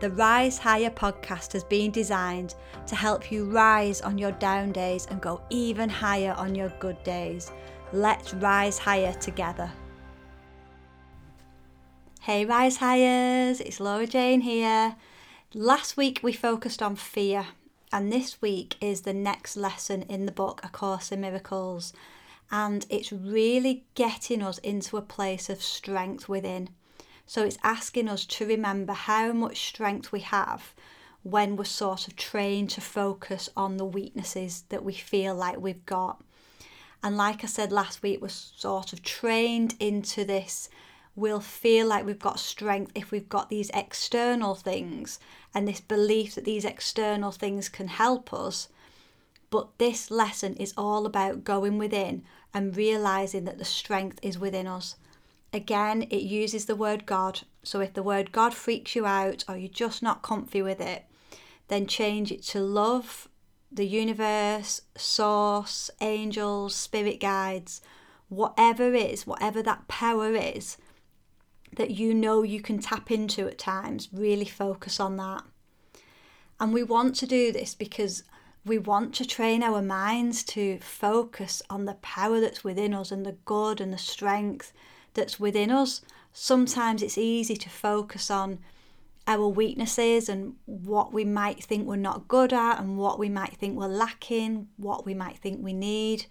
The Rise Higher podcast has been designed to help you rise on your down days and go even higher on your good days. Let's rise higher together. Hey, Rise Highers, it's Laura Jane here. Last week we focused on fear, and this week is the next lesson in the book A Course in Miracles. And it's really getting us into a place of strength within. So it's asking us to remember how much strength we have when we're sort of trained to focus on the weaknesses that we feel like we've got. And like I said last week, we're sort of trained into this. We'll feel like we've got strength if we've got these external things and this belief that these external things can help us. But this lesson is all about going within and realizing that the strength is within us. Again, it uses the word God. So if the word God freaks you out or you're just not comfy with it, then change it to love, the universe, source, angels, spirit guides, whatever is, whatever that power is that you know you can tap into at times, really focus on that. And we want to do this because we want to train our minds to focus on the power that's within us and the good and the strength that's within us. Sometimes it's easy to focus on our weaknesses and what we might think we're not good at and what we might think we're lacking, what we might think we need.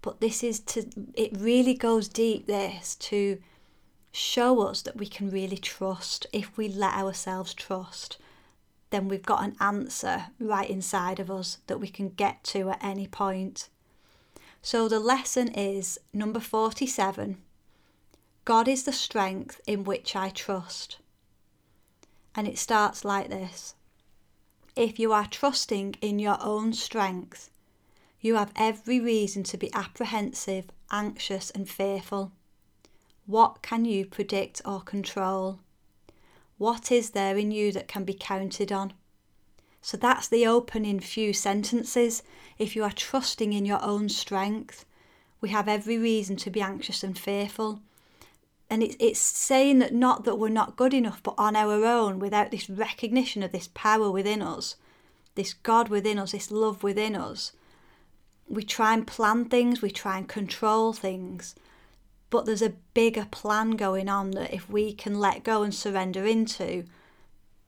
But this is to, it really goes deep, this, to show us that we can really trust if we let ourselves trust. Then we've got an answer right inside of us that we can get to at any point. So the lesson is number 47 God is the strength in which I trust. And it starts like this If you are trusting in your own strength, you have every reason to be apprehensive, anxious, and fearful. What can you predict or control? What is there in you that can be counted on? So that's the opening few sentences. If you are trusting in your own strength, we have every reason to be anxious and fearful. And it's, it's saying that not that we're not good enough, but on our own, without this recognition of this power within us, this God within us, this love within us, we try and plan things, we try and control things. But there's a bigger plan going on that if we can let go and surrender into,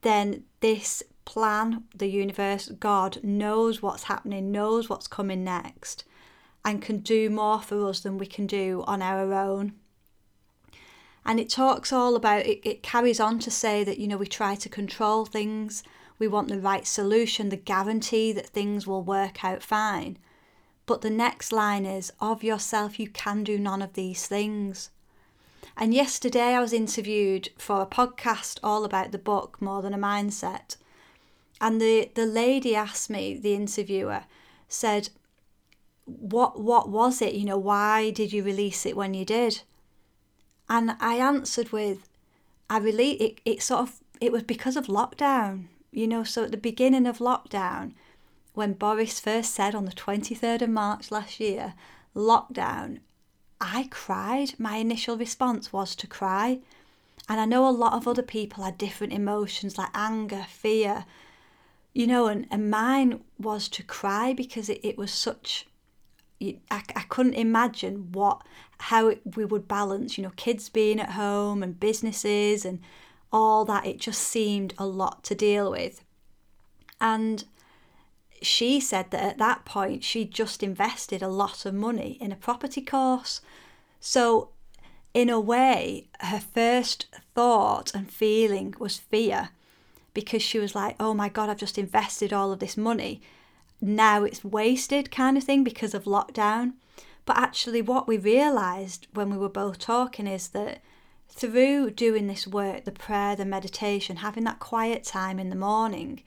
then this plan, the universe, God knows what's happening, knows what's coming next, and can do more for us than we can do on our own and it talks all about it, it carries on to say that you know we try to control things. We want the right solution the guarantee that things will work out fine. But the next line is of yourself you can do none of these things. And yesterday i was interviewed for a podcast all about the book more than a mindset. And the the lady asked me the interviewer said what what was it? You know why did you release it when you did and I answered with, I really, it, it sort of, it was because of lockdown, you know. So at the beginning of lockdown, when Boris first said on the 23rd of March last year, lockdown, I cried. My initial response was to cry. And I know a lot of other people had different emotions like anger, fear, you know, and, and mine was to cry because it, it was such I, I couldn't imagine what how it, we would balance you know kids being at home and businesses and all that. It just seemed a lot to deal with. And she said that at that point she'd just invested a lot of money in a property course. So in a way her first thought and feeling was fear because she was like oh my god i've just invested all of this money now it's wasted kind of thing because of lockdown. But actually, what we realised when we were both talking is that through doing this work, the prayer, the meditation, having that quiet time in the morning,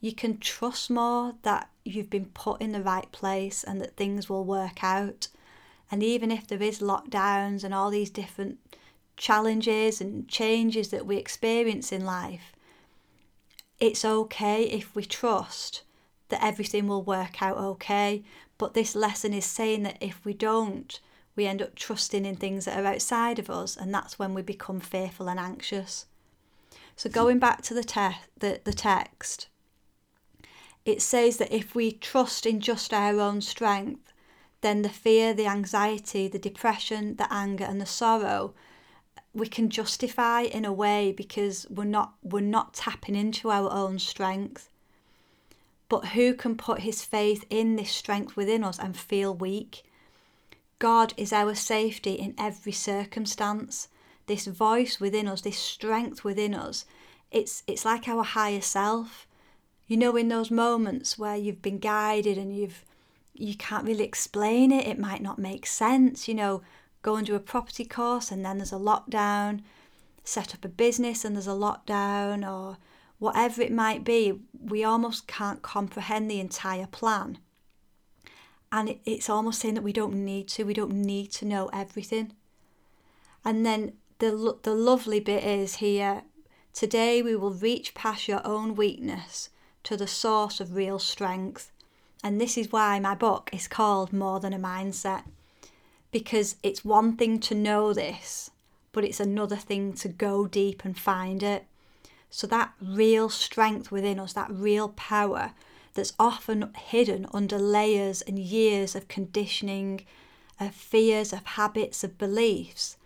you can trust more that you've been put in the right place and that things will work out. And even if there is lockdowns and all these different challenges and changes that we experience in life, it's okay if we trust that everything will work out okay. But this lesson is saying that if we don't, we end up trusting in things that are outside of us, and that's when we become fearful and anxious. So going back to the, te- the, the text, it says that if we trust in just our own strength, then the fear, the anxiety, the depression, the anger, and the sorrow we can justify in a way because we're not we're not tapping into our own strength. But who can put his faith in this strength within us and feel weak? God is our safety in every circumstance. This voice within us, this strength within us, it's it's like our higher self. You know, in those moments where you've been guided and you've you can't really explain it, it might not make sense, you know, go and do a property course and then there's a lockdown, set up a business and there's a lockdown, or whatever it might be, we almost can't comprehend the entire plan. And it's almost saying that we don't need to, we don't need to know everything. And then the, the lovely bit is here today we will reach past your own weakness to the source of real strength. And this is why my book is called More Than a Mindset because it's one thing to know this, but it's another thing to go deep and find it. So, that real strength within us, that real power that's often hidden under layers and years of conditioning, of fears, of habits, of beliefs,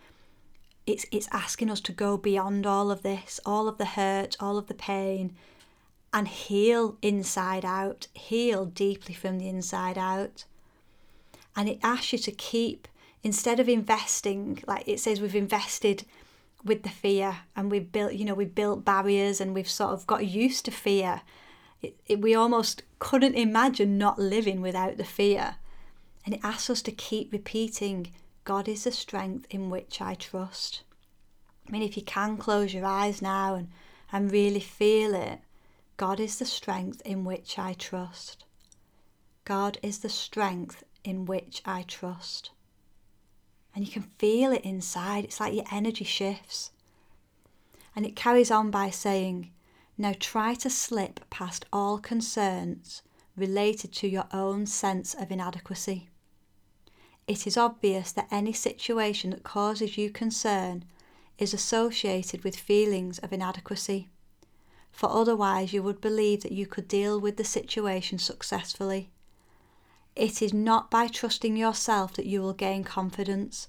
it's, it's asking us to go beyond all of this, all of the hurt, all of the pain, and heal inside out, heal deeply from the inside out. And it asks you to keep instead of investing, like it says, we've invested with the fear and we've built, you know, we've built barriers and we've sort of got used to fear. It, it, we almost couldn't imagine not living without the fear. And it asks us to keep repeating, God is the strength in which I trust. I mean, if you can close your eyes now and, and really feel it, God is the strength in which I trust. God is the strength in which I trust and you can feel it inside. It's like your energy shifts. And it carries on by saying, Now try to slip past all concerns related to your own sense of inadequacy. It is obvious that any situation that causes you concern is associated with feelings of inadequacy, for otherwise you would believe that you could deal with the situation successfully. It is not by trusting yourself that you will gain confidence,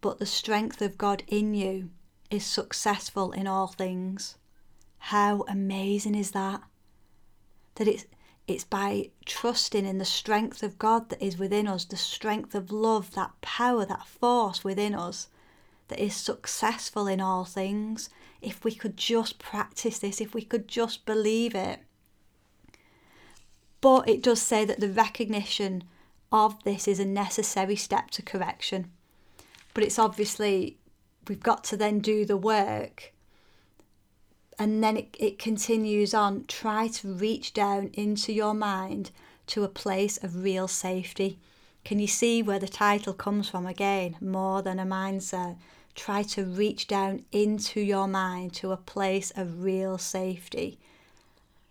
but the strength of God in you is successful in all things. How amazing is that? That it's it's by trusting in the strength of God that is within us, the strength of love, that power, that force within us that is successful in all things. If we could just practice this, if we could just believe it. But it does say that the recognition of this is a necessary step to correction. But it's obviously, we've got to then do the work. And then it, it continues on. Try to reach down into your mind to a place of real safety. Can you see where the title comes from again? More than a mindset. Try to reach down into your mind to a place of real safety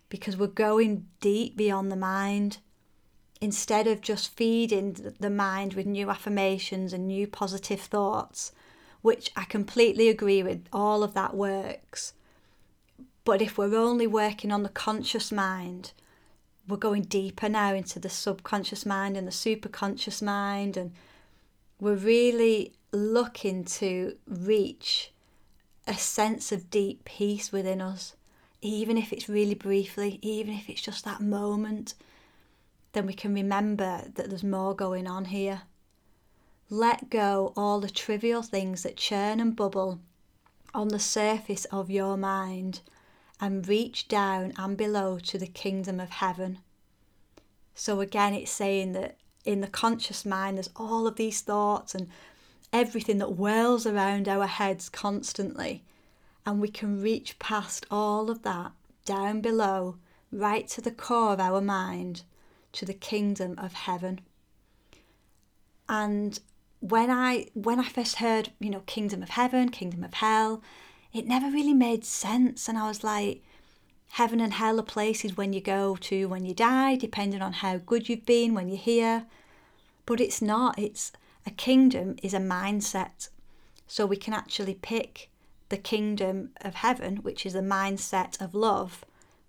because we're going deep beyond the mind. Instead of just feeding the mind with new affirmations and new positive thoughts, which I completely agree with, all of that works. But if we're only working on the conscious mind, we're going deeper now into the subconscious mind and the superconscious mind, and we're really looking to reach a sense of deep peace within us even if it's really briefly, even if it's just that moment, then we can remember that there's more going on here. Let go all the trivial things that churn and bubble on the surface of your mind and reach down and below to the kingdom of heaven. So, again, it's saying that in the conscious mind, there's all of these thoughts and everything that whirls around our heads constantly and we can reach past all of that down below, right to the core of our mind, to the kingdom of heaven. And when I when I first heard, you know, kingdom of heaven, kingdom of hell, it never really made sense and I was like heaven and hell are places when you go to when you die, depending on how good you've been when you're here. But it's not. It's a kingdom is a mindset. So we can actually pick the kingdom of heaven, which is the mindset of love,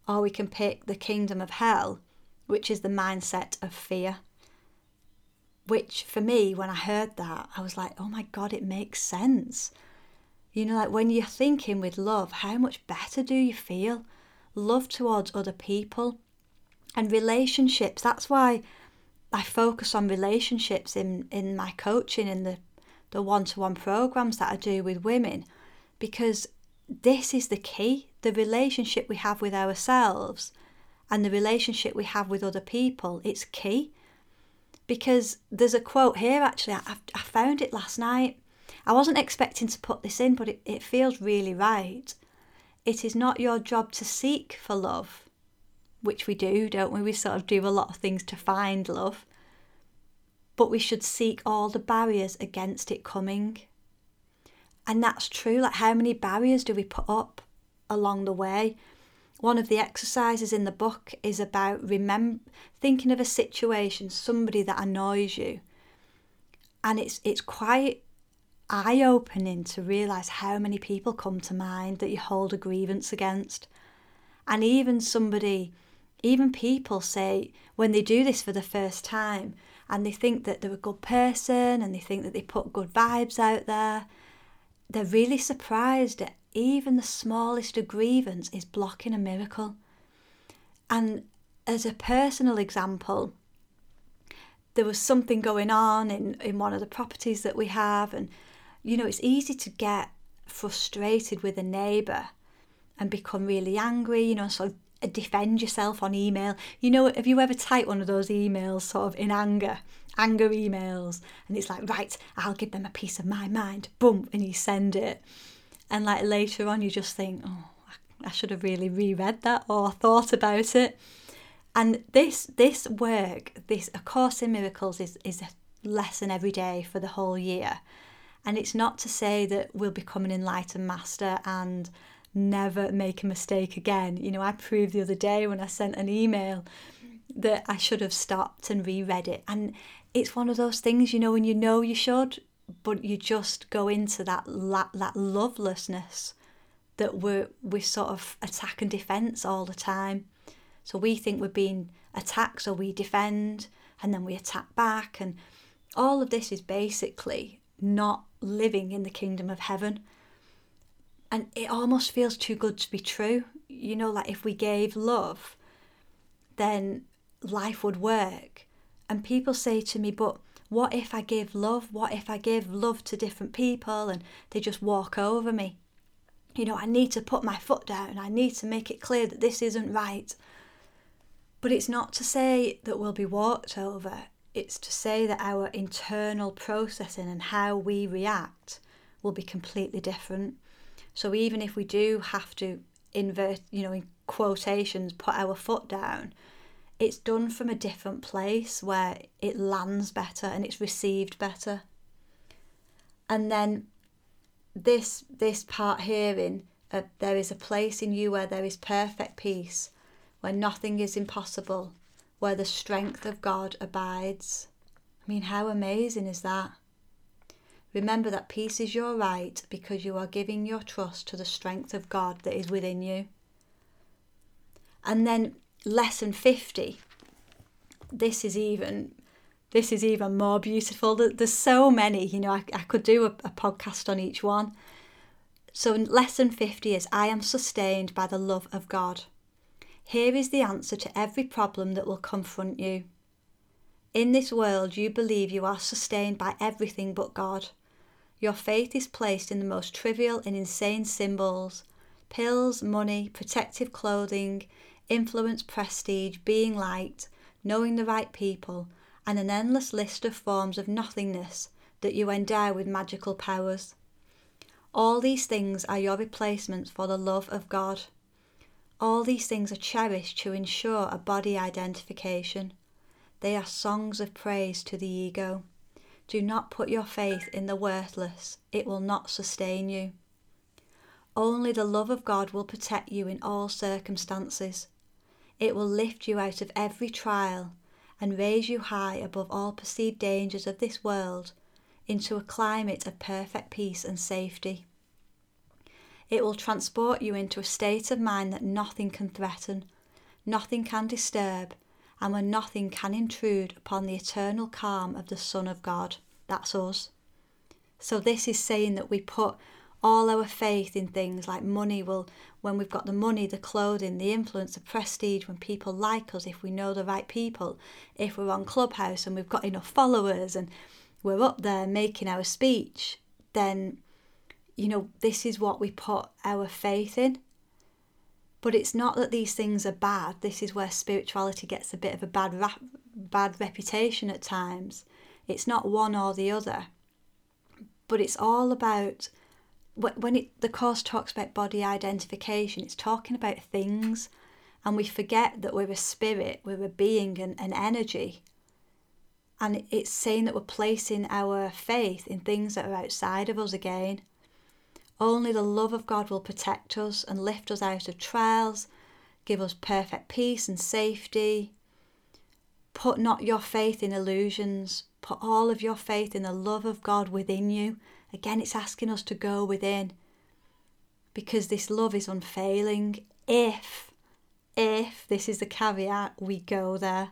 or we can pick the kingdom of hell, which is the mindset of fear. Which for me, when I heard that, I was like, oh my God, it makes sense. You know, like when you're thinking with love, how much better do you feel? Love towards other people and relationships. That's why I focus on relationships in, in my coaching, in the, the one to one programs that I do with women, because this is the key the relationship we have with ourselves and the relationship we have with other people. It's key. Because there's a quote here actually, I, I found it last night. I wasn't expecting to put this in, but it, it feels really right. It is not your job to seek for love, which we do, don't we? We sort of do a lot of things to find love. But we should seek all the barriers against it coming. And that's true. Like, how many barriers do we put up along the way? One of the exercises in the book is about remember thinking of a situation, somebody that annoys you. And it's it's quite eye opening to realise how many people come to mind that you hold a grievance against. And even somebody even people say when they do this for the first time and they think that they're a good person and they think that they put good vibes out there, they're really surprised that even the smallest of grievance is blocking a miracle. And as a personal example, there was something going on in, in one of the properties that we have, and you know, it's easy to get frustrated with a neighbour and become really angry, you know, sort of uh, defend yourself on email. You know, have you ever typed one of those emails sort of in anger, anger emails, and it's like, right, I'll give them a piece of my mind, boom, and you send it. And like later on, you just think, oh, I should have really reread that or thought about it. And this this work, this A Course in Miracles, is, is a lesson every day for the whole year. And it's not to say that we'll become an enlightened master and never make a mistake again. You know, I proved the other day when I sent an email that I should have stopped and reread it. And it's one of those things, you know, when you know you should, but you just go into that la- that lovelessness that we're we sort of attack and defense all the time. So we think we're being attacked, so we defend, and then we attack back, and all of this is basically not living in the kingdom of heaven and it almost feels too good to be true. You know, like if we gave love, then life would work. And people say to me, but what if I give love? What if I give love to different people and they just walk over me? You know, I need to put my foot down. I need to make it clear that this isn't right. But it's not to say that we'll be walked over. It's to say that our internal processing and how we react will be completely different. So even if we do have to invert, you know, in quotations, put our foot down, it's done from a different place where it lands better and it's received better. And then this this part here in uh, there is a place in you where there is perfect peace, where nothing is impossible, where the strength of God abides. I mean, how amazing is that? Remember that peace is your right because you are giving your trust to the strength of God that is within you. And then lesson 50. This is even this is even more beautiful. There's so many, you know, I, I could do a, a podcast on each one. So, lesson 50 is I am sustained by the love of God. Here is the answer to every problem that will confront you. In this world, you believe you are sustained by everything but God. Your faith is placed in the most trivial and insane symbols pills, money, protective clothing, influence, prestige, being liked, knowing the right people, and an endless list of forms of nothingness that you endow with magical powers. All these things are your replacements for the love of God. All these things are cherished to ensure a body identification. They are songs of praise to the ego. Do not put your faith in the worthless, it will not sustain you. Only the love of God will protect you in all circumstances. It will lift you out of every trial and raise you high above all perceived dangers of this world into a climate of perfect peace and safety. It will transport you into a state of mind that nothing can threaten, nothing can disturb, and where nothing can intrude upon the eternal calm of the Son of God. That's us. So, this is saying that we put all our faith in things like money will when we've got the money the clothing the influence the prestige when people like us if we know the right people if we're on clubhouse and we've got enough followers and we're up there making our speech then you know this is what we put our faith in. But it's not that these things are bad. This is where spirituality gets a bit of a bad rap, bad reputation at times. It's not one or the other. But it's all about when it, the course talks about body identification, it's talking about things, and we forget that we're a spirit, we're a being, and an energy. And it's saying that we're placing our faith in things that are outside of us again. Only the love of God will protect us and lift us out of trials, give us perfect peace and safety. Put not your faith in illusions, put all of your faith in the love of God within you Again, it's asking us to go within because this love is unfailing. If, if, this is the caveat, we go there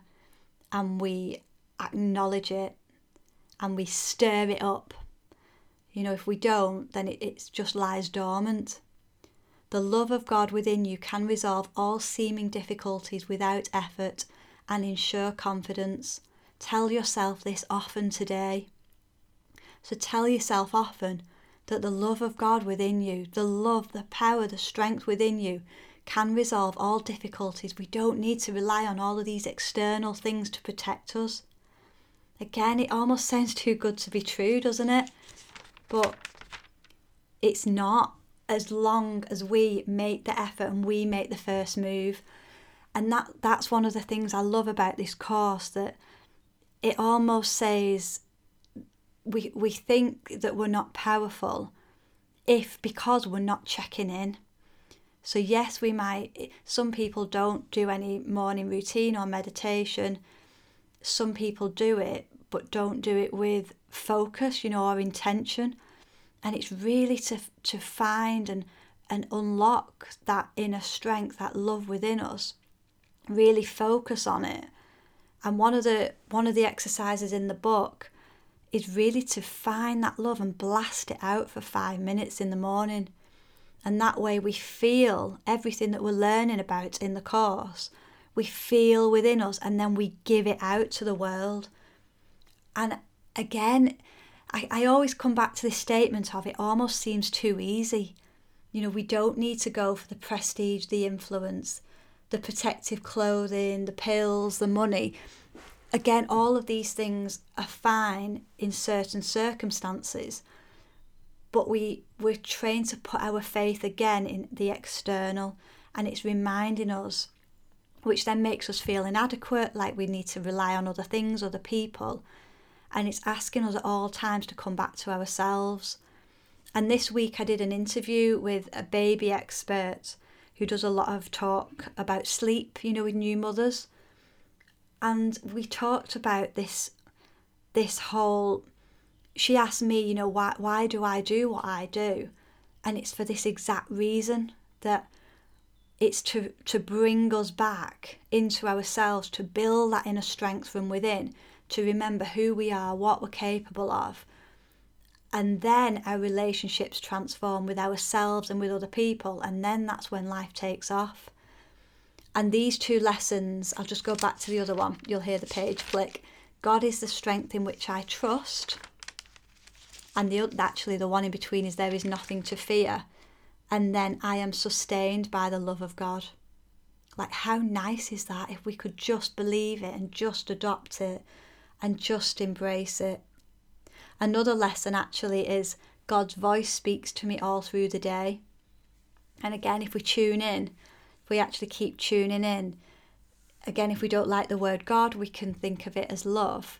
and we acknowledge it and we stir it up. You know, if we don't, then it, it just lies dormant. The love of God within you can resolve all seeming difficulties without effort and ensure confidence. Tell yourself this often today. So tell yourself often that the love of God within you, the love, the power, the strength within you can resolve all difficulties. We don't need to rely on all of these external things to protect us. Again, it almost sounds too good to be true, doesn't it? But it's not as long as we make the effort and we make the first move. And that that's one of the things I love about this course that it almost says we we think that we're not powerful if because we're not checking in. So yes, we might eh, some people don't do any morning routine or meditation. Some people do it but don't do it with focus, you know, or intention. And it's really to to find and and unlock that inner strength, that love within us. Really focus on it. And one of the one of the exercises in the book is really to find that love and blast it out for five minutes in the morning. And that way we feel everything that we're learning about in the course. We feel within us and then we give it out to the world. And again, I, I always come back to this statement of it almost seems too easy. You know, we don't need to go for the prestige, the influence, the protective clothing, the pills, the money again, all of these things are fine in certain circumstances, but we, we're trained to put our faith again in the external, and it's reminding us, which then makes us feel inadequate, like we need to rely on other things, other people, and it's asking us at all times to come back to ourselves. And this week, I did an interview with a baby expert who does a lot of talk about sleep, you know, with new mothers and we talked about this this whole she asked me you know why why do I do what I do? And it's for this exact reason that it's to to bring us back into ourselves to build that inner strength from within to remember who we are what we're capable of. And then our relationships transform with ourselves and with other people and then that's when life takes off and these two lessons, I'll just go back to the other one. You'll hear the page flick. God is the strength in which I trust. And the actually the one in between is there is nothing to fear. And then I am sustained by the love of God. Like how nice is that if we could just believe it and just adopt it and just embrace it. Another lesson actually is God's voice speaks to me all through the day. And again, if we tune in, if we actually keep tuning in, again, if we don't like the word God, we can think of it as love.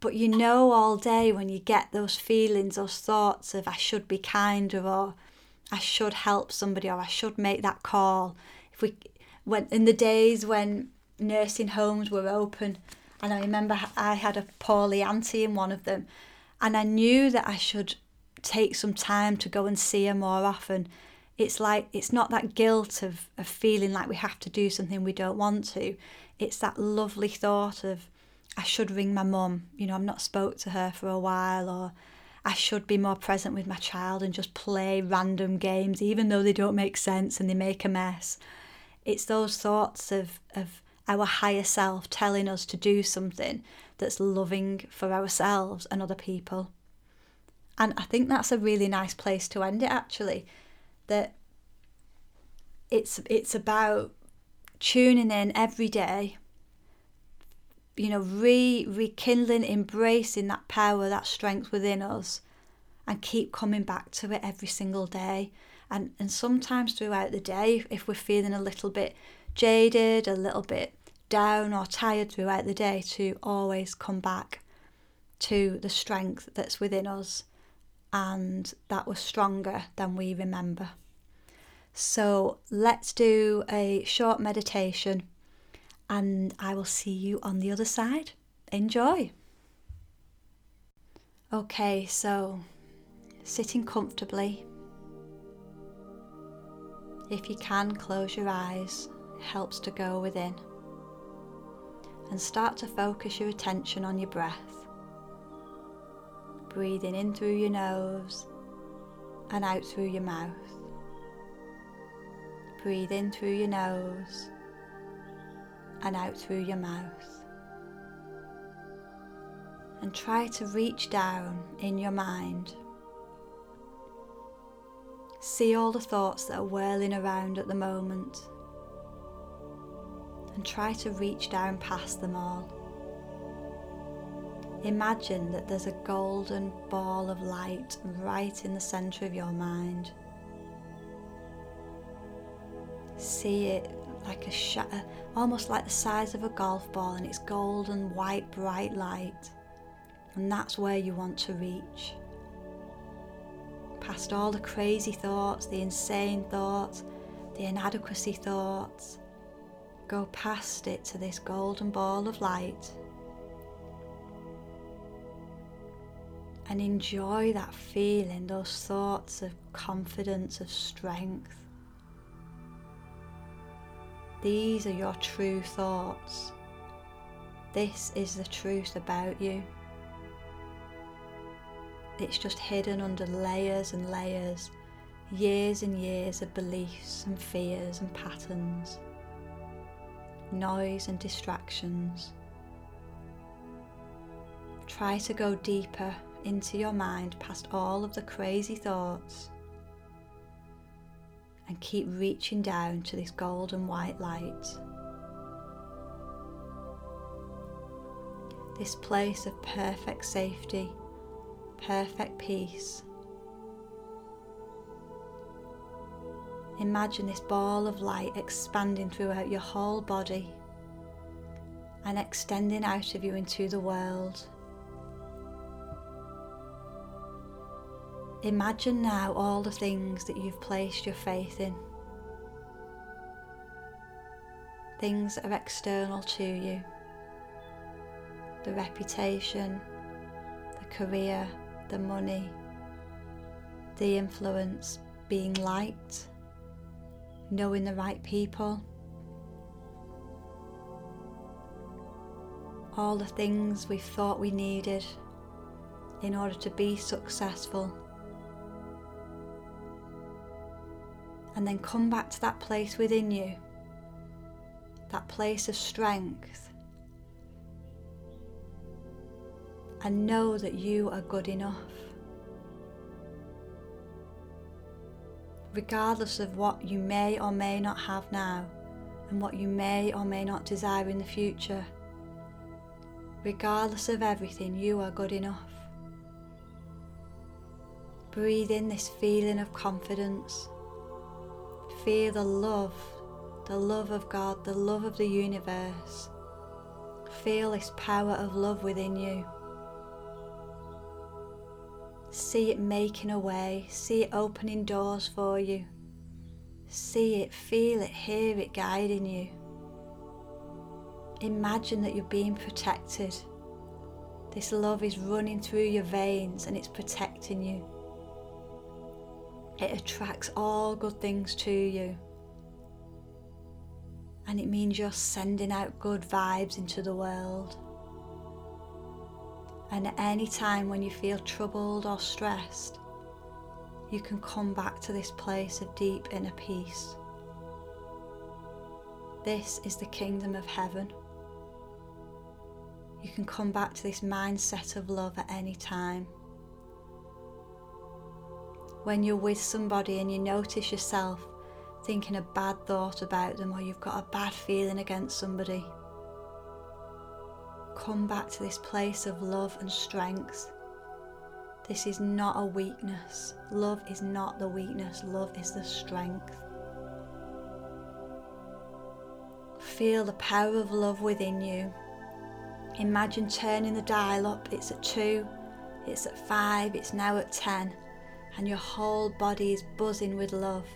But you know, all day when you get those feelings, those thoughts of I should be kinder, or I should help somebody, or I should make that call. If we, when in the days when nursing homes were open, and I remember I had a poorly auntie in one of them, and I knew that I should take some time to go and see her more often. It's like it's not that guilt of, of feeling like we have to do something we don't want to. It's that lovely thought of I should ring my mum, you know, I've not spoke to her for a while or I should be more present with my child and just play random games, even though they don't make sense and they make a mess. It's those thoughts of, of our higher self telling us to do something that's loving for ourselves and other people. And I think that's a really nice place to end it actually. That it's it's about tuning in every day you know, re rekindling, embracing that power, that strength within us, and keep coming back to it every single day. And and sometimes throughout the day, if we're feeling a little bit jaded, a little bit down or tired throughout the day, to always come back to the strength that's within us and that was stronger than we remember. So let's do a short meditation and I will see you on the other side. Enjoy! Okay, so sitting comfortably. If you can, close your eyes, it helps to go within. And start to focus your attention on your breath. Breathing in through your nose and out through your mouth. Breathe in through your nose and out through your mouth. And try to reach down in your mind. See all the thoughts that are whirling around at the moment. And try to reach down past them all. Imagine that there's a golden ball of light right in the centre of your mind. See it like a shatter, almost like the size of a golf ball, and it's golden, white, bright light. And that's where you want to reach. Past all the crazy thoughts, the insane thoughts, the inadequacy thoughts. Go past it to this golden ball of light. And enjoy that feeling, those thoughts of confidence, of strength. These are your true thoughts. This is the truth about you. It's just hidden under layers and layers, years and years of beliefs and fears and patterns, noise and distractions. Try to go deeper into your mind past all of the crazy thoughts and keep reaching down to this golden white light. This place of perfect safety, perfect peace. Imagine this ball of light expanding throughout your whole body and extending out of you into the world. Imagine now all the things that you've placed your faith in. Things that are external to you. The reputation, the career, the money, the influence, being liked, knowing the right people. All the things we thought we needed in order to be successful and then come back to that place within you, that place of strength, and know that you are good enough. Regardless of what you may or may not have now, and what you may or may not desire in the future, regardless of everything, you are good enough. Breathe in this feeling of confidence Feel the love, the love of God, the love of the universe. Feel this power of love within you. See it making a way, see it opening doors for you. See it, feel it, hear it guiding you. Imagine that you're being protected. This love is running through your veins and it's protecting you. It attracts all good things to you. And it means you're sending out good vibes into the world. And at any time when you feel troubled or stressed, you can come back to this place of deep inner peace. This is the kingdom of heaven. You can come back to this mindset of love at any time. When you're with somebody and you notice yourself thinking a bad thought about them or you've got a bad feeling against somebody, come back to this place of love and strength. This is not a weakness. Love is not the weakness, love is the strength. Feel the power of love within you. Imagine turning the dial up. It's at two, it's at five, it's now at ten, and your whole body is buzzing with love.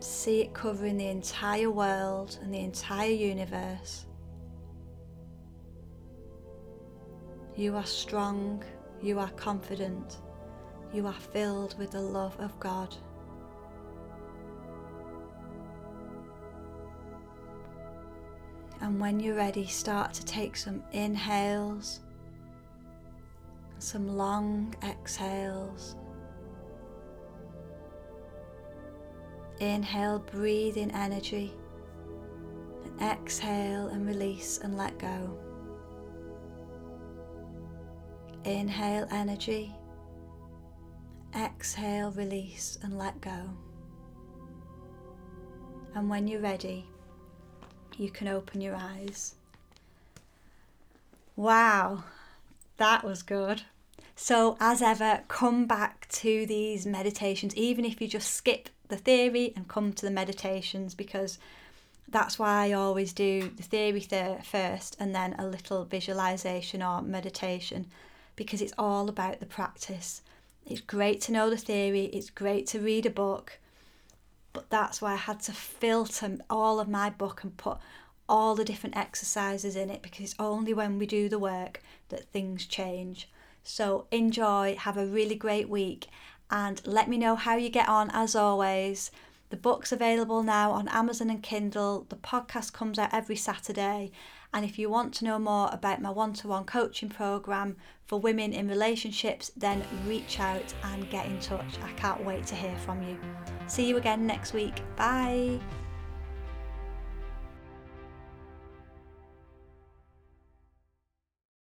See it covering the entire world and the entire universe. You are strong, you are confident, you are filled with the love of God. And when you're ready, start to take some inhales, some long exhales. Inhale, breathe in energy, and exhale and release and let go. Inhale energy, exhale, release and let go. And when you're ready, you can open your eyes. Wow, that was good. So, as ever, come back to these meditations, even if you just skip the theory and come to the meditations, because that's why I always do the theory th- first and then a little visualization or meditation, because it's all about the practice. It's great to know the theory, it's great to read a book, but that's why I had to filter all of my book and put all the different exercises in it because it's only when we do the work that things change. So enjoy, have a really great week, and let me know how you get on as always. The book's available now on Amazon and Kindle. The podcast comes out every Saturday. And if you want to know more about my one to one coaching program for women in relationships, then reach out and get in touch. I can't wait to hear from you. See you again next week. Bye.